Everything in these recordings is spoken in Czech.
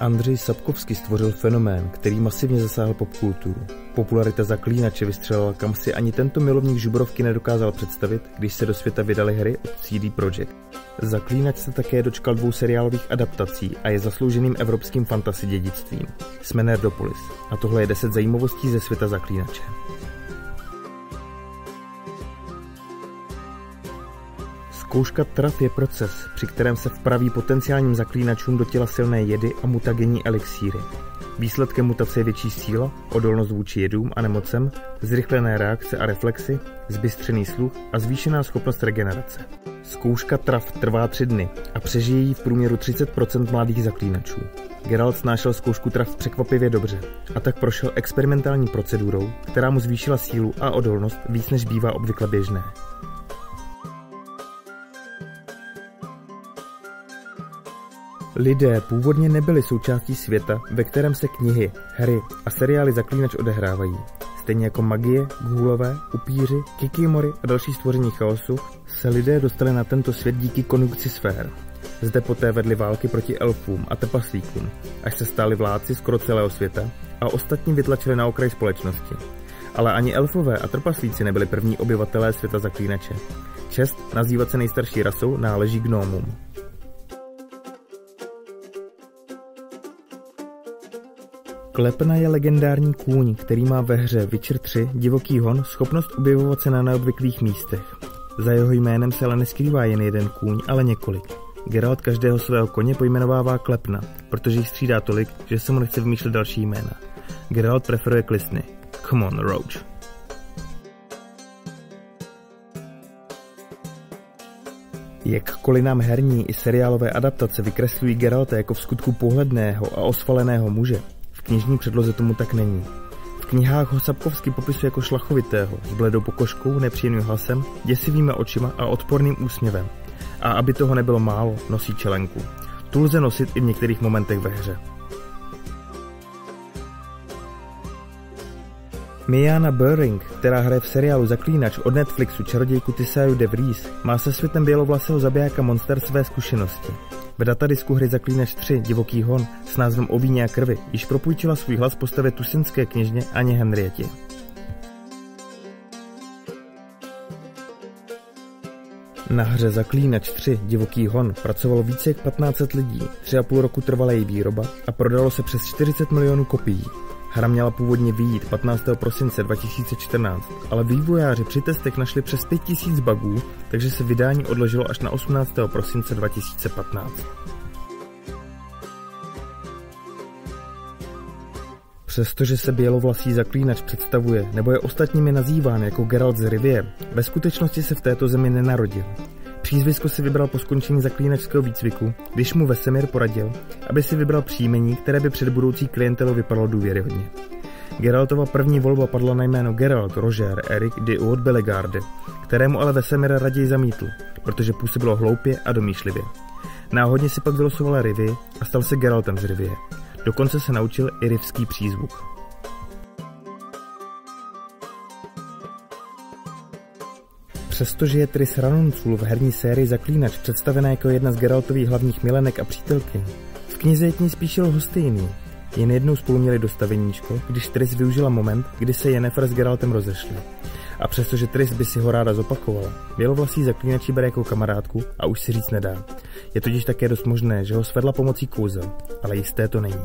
Andřej Sapkovsky stvořil fenomén, který masivně zasáhl popkulturu. Popularita zaklínače vystřelila, kam si ani tento milovník žubrovky nedokázal představit, když se do světa vydali hry od CD Projekt. Zaklínač se také dočkal dvou seriálových adaptací a je zaslouženým evropským fantasy dědictvím. Jsme Nerdopolis a tohle je 10 zajímavostí ze světa zaklínače. Zkouška traf je proces, při kterém se vpraví potenciálním zaklínačům do těla silné jedy a mutagenní elixíry. Výsledkem mutace je větší síla, odolnost vůči jedům a nemocem, zrychlené reakce a reflexy, zbystřený sluch a zvýšená schopnost regenerace. Zkouška traf trvá tři dny a přežije jí v průměru 30% mladých zaklínačů. Geralt snášel zkoušku traf překvapivě dobře a tak prošel experimentální procedurou, která mu zvýšila sílu a odolnost víc než bývá obvykle běžné. Lidé původně nebyli součástí světa, ve kterém se knihy, hry a seriály Zaklínač odehrávají. Stejně jako magie, gůlové, upíři, kikimory a další stvoření chaosu se lidé dostali na tento svět díky konjunkci sfér. Zde poté vedli války proti elfům a trpaslíkům, až se stali vládci skoro celého světa a ostatní vytlačili na okraj společnosti. Ale ani elfové a trpaslíci nebyli první obyvatelé světa zaklínače. Čest nazývat se nejstarší rasou náleží gnomům. Klepna je legendární kůň, který má ve hře Witcher 3 divoký hon schopnost objevovat se na neobvyklých místech. Za jeho jménem se ale neskrývá jen jeden kůň, ale několik. Geralt každého svého koně pojmenovává Klepna, protože jich střídá tolik, že se mu nechce vymýšlet další jména. Geralt preferuje klisny. Come on, Roach. Jakkoliv nám herní i seriálové adaptace vykreslují Geralta jako v skutku pohledného a osvaleného muže, knižní předloze tomu tak není. V knihách ho Sapkovsky popisuje jako šlachovitého, s bledou pokožkou, nepříjemným hlasem, děsivými očima a odporným úsměvem. A aby toho nebylo málo, nosí čelenku. Tu lze nosit i v některých momentech ve hře. Miana Burring, která hraje v seriálu Zaklínač od Netflixu čarodějku Tisaju de Vries, má se světem bělovlasého zabijáka Monster své zkušenosti. V datadisku hry Zaklínač 3 Divoký hon s názvem O víně a krvi již propůjčila svůj hlas postavě tusinské kněžně Aně Henrietě. Na hře Zaklínač 3 Divoký hon pracovalo více jak 1500 lidí, 3,5 roku trvala její výroba a prodalo se přes 40 milionů kopií. Hra měla původně vyjít 15. prosince 2014, ale vývojáři při testech našli přes 5000 bugů, takže se vydání odložilo až na 18. prosince 2015. Přestože se bělovlasý zaklínač představuje nebo je ostatními nazýván jako Geralt z Rivie, ve skutečnosti se v této zemi nenarodil. Přízvisko si vybral po skončení zaklínačského výcviku, když mu Vesemir poradil, aby si vybral příjmení, které by před budoucí klientelou vypadalo důvěryhodně. Geraltova první volba padla na jméno Geralt Roger Eric de Haut Bellegarde, kterému ale Vesemir raději zamítl, protože působilo hloupě a domýšlivě. Náhodně si pak vylosoval Rivy a stal se Geraltem z Rivie. Dokonce se naučil i rivský přízvuk. Přestože je Tris Ranuncul v herní sérii Zaklínač představená jako jedna z Geraltových hlavních milenek a přítelky, v knize je k ní spíše lhostejný. Jen jednou spolu měli dostaveníčko, když Tris využila moment, kdy se Yennefer s Geraltem rozešli. A přestože Tris by si ho ráda zopakovala, bělovlasý zaklínač bere jako kamarádku a už si říct nedá. Je totiž také dost možné, že ho svedla pomocí kouzel, ale jisté to není.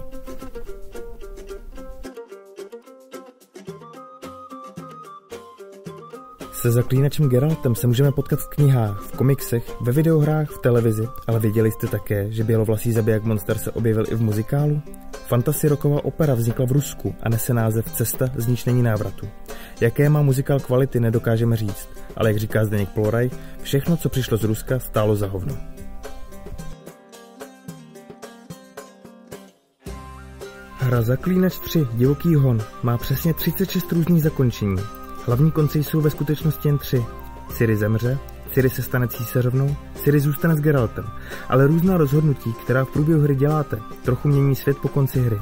Se zaklínačem Geraltem se můžeme potkat v knihách, v komiksech, ve videohrách, v televizi, ale věděli jste také, že bělovlasý zabiják monster se objevil i v muzikálu? Fantasy roková opera vznikla v Rusku a nese název Cesta, z níž není návratu. Jaké má muzikál kvality, nedokážeme říct, ale jak říká Zdeněk Ploraj, všechno, co přišlo z Ruska, stálo za hovno. Hra Zaklínač 3 Divoký hon má přesně 36 různých zakončení, Hlavní konce jsou ve skutečnosti jen tři. Siri zemře, Siri se stane císařovnou, Siri zůstane s Geraltem, ale různá rozhodnutí, která v průběhu hry děláte, trochu mění svět po konci hry.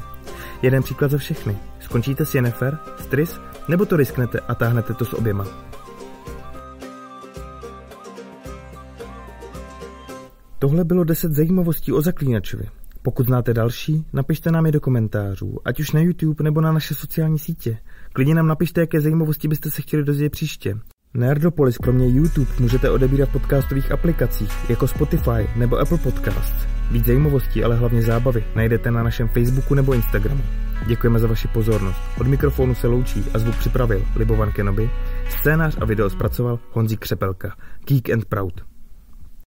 Jeden příklad za všechny. Skončíte s Yennefer, s Tris, nebo to risknete a táhnete to s oběma. Tohle bylo 10 zajímavostí o zaklínačovi. Pokud znáte další, napište nám je do komentářů, ať už na YouTube nebo na naše sociální sítě. Klidně nám napište, jaké zajímavosti byste se chtěli dozvědět příště. Nerdopolis kromě YouTube můžete odebírat v podcastových aplikacích jako Spotify nebo Apple Podcasts. Víc zajímavostí, ale hlavně zábavy najdete na našem Facebooku nebo Instagramu. Děkujeme za vaši pozornost. Od mikrofonu se loučí a zvuk připravil Libovan Kenobi, scénář a video zpracoval Honzík Křepelka. Geek and Proud.